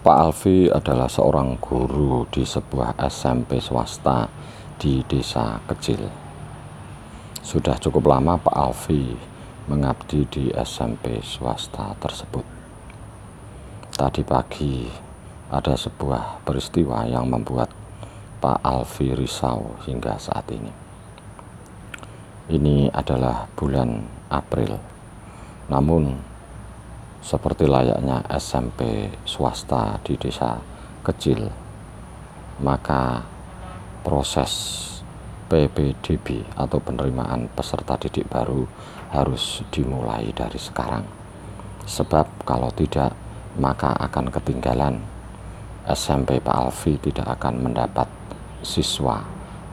Pak Alfi adalah seorang guru di sebuah SMP swasta di desa kecil. Sudah cukup lama Pak Alfi mengabdi di SMP swasta tersebut. Tadi pagi ada sebuah peristiwa yang membuat Pak Alfi risau hingga saat ini. Ini adalah bulan April. Namun seperti layaknya SMP swasta di desa kecil, maka proses PPDB atau penerimaan peserta didik baru harus dimulai dari sekarang. Sebab kalau tidak, maka akan ketinggalan. SMP Pak Alfi tidak akan mendapat siswa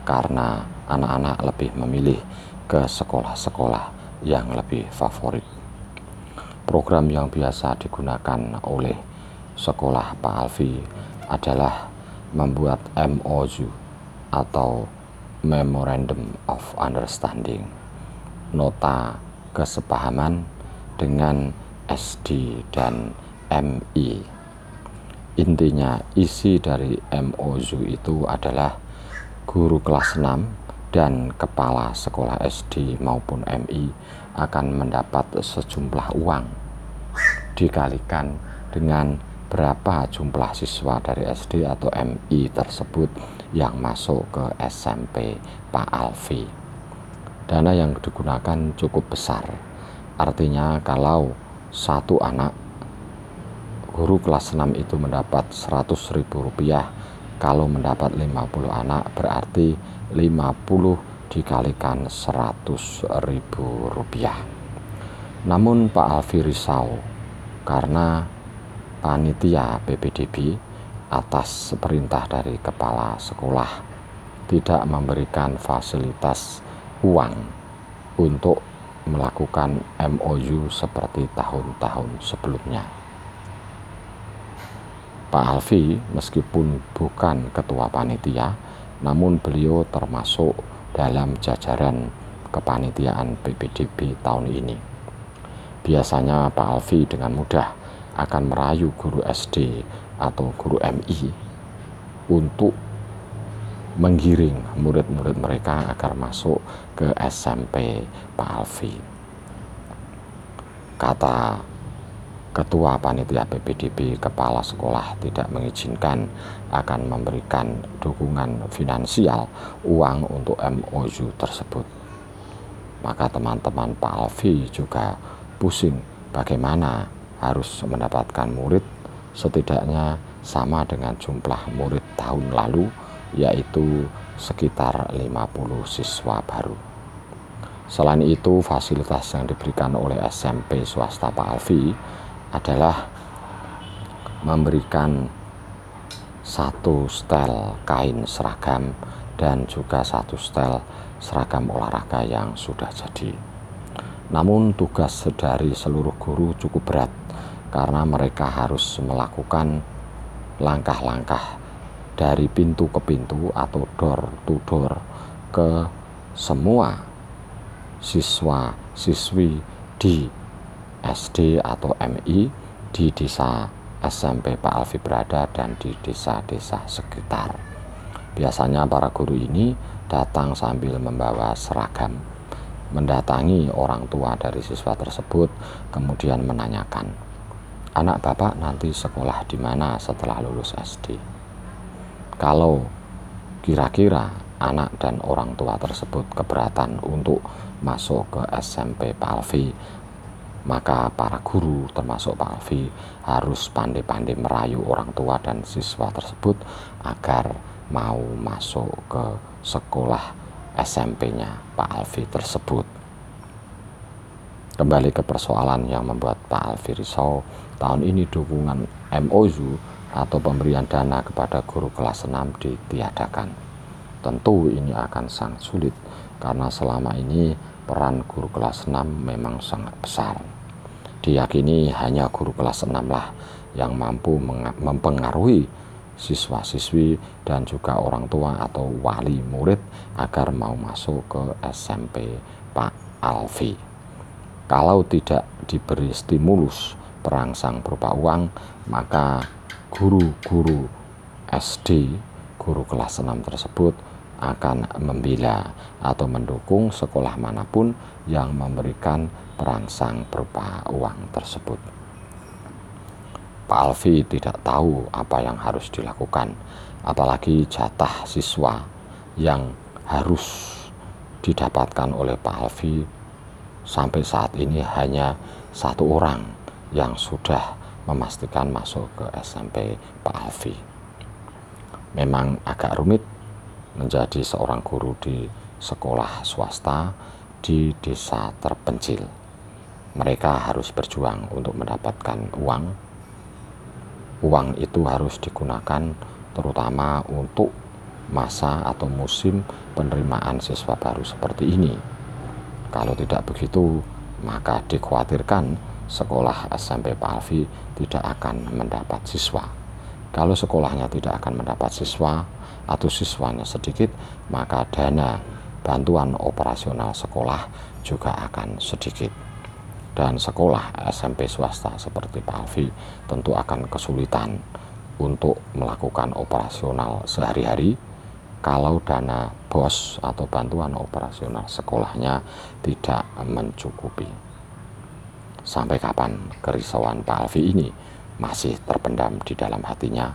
karena anak-anak lebih memilih ke sekolah-sekolah yang lebih favorit program yang biasa digunakan oleh sekolah Pak Alfi adalah membuat MOU atau Memorandum of Understanding nota kesepahaman dengan SD dan MI intinya isi dari MOU itu adalah guru kelas 6 dan kepala sekolah SD maupun MI akan mendapat sejumlah uang dikalikan dengan berapa jumlah siswa dari SD atau MI tersebut yang masuk ke SMP Pak Alfi. Dana yang digunakan cukup besar. Artinya kalau satu anak guru kelas 6 itu mendapat 100 ribu rupiah kalau mendapat 50 anak berarti 50 dikalikan 100 ribu rupiah. Namun Pak Alfi risau karena panitia PPDB atas perintah dari kepala sekolah tidak memberikan fasilitas uang untuk melakukan MOU seperti tahun-tahun sebelumnya. Pak Alfi meskipun bukan ketua panitia, namun beliau termasuk dalam jajaran kepanitiaan PPDB tahun ini. Biasanya Pak Alfi dengan mudah akan merayu guru SD atau guru MI untuk menggiring murid-murid mereka agar masuk ke SMP Pak Alfi. Kata Ketua Panitia PPDB Kepala Sekolah tidak mengizinkan akan memberikan dukungan finansial uang untuk MOU tersebut. Maka teman-teman Pak Alfi juga pusing bagaimana harus mendapatkan murid setidaknya sama dengan jumlah murid tahun lalu yaitu sekitar 50 siswa baru. Selain itu, fasilitas yang diberikan oleh SMP swasta Pak Alfi adalah memberikan satu setel kain seragam dan juga satu setel seragam olahraga yang sudah jadi. Namun tugas dari seluruh guru cukup berat karena mereka harus melakukan langkah-langkah dari pintu ke pintu atau door to door ke semua siswa siswi di SD atau MI di desa SMP Pak Alfi berada dan di desa-desa sekitar. Biasanya para guru ini datang sambil membawa seragam, mendatangi orang tua dari siswa tersebut, kemudian menanyakan, anak bapak nanti sekolah di mana setelah lulus SD. Kalau kira-kira anak dan orang tua tersebut keberatan untuk masuk ke SMP Pak Alfi maka para guru termasuk Pak Alfi harus pandai-pandai merayu orang tua dan siswa tersebut agar mau masuk ke sekolah SMP-nya Pak Alfi tersebut. Kembali ke persoalan yang membuat Pak Alfi risau, tahun ini dukungan MOU atau pemberian dana kepada guru kelas 6 ditiadakan. Tentu ini akan sangat sulit karena selama ini peran guru kelas 6 memang sangat besar diyakini hanya guru kelas 6 lah yang mampu mempengaruhi siswa-siswi dan juga orang tua atau wali murid agar mau masuk ke SMP Pak Alfi. Kalau tidak diberi stimulus perangsang berupa uang, maka guru-guru SD, guru kelas 6 tersebut akan membela atau mendukung sekolah mana pun yang memberikan perangsang berupa uang tersebut. Pak Alfi tidak tahu apa yang harus dilakukan, apalagi jatah siswa yang harus didapatkan oleh Pak Alfi sampai saat ini hanya satu orang yang sudah memastikan masuk ke SMP Pak Alfi. Memang agak rumit menjadi seorang guru di sekolah swasta di desa terpencil. Mereka harus berjuang untuk mendapatkan uang. Uang itu harus digunakan terutama untuk masa atau musim penerimaan siswa baru seperti ini. Kalau tidak begitu, maka dikhawatirkan sekolah SMP Pak Alfi tidak akan mendapat siswa. Kalau sekolahnya tidak akan mendapat siswa atau siswanya sedikit, maka dana bantuan operasional sekolah juga akan sedikit. Dan sekolah SMP swasta seperti Pak Alfi tentu akan kesulitan untuk melakukan operasional sehari-hari kalau dana bos atau bantuan operasional sekolahnya tidak mencukupi. Sampai kapan kerisauan Pak Alfi ini masih terpendam di dalam hatinya?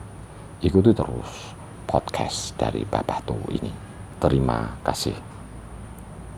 Ikuti terus podcast dari Bapak Tu ini. Terima kasih.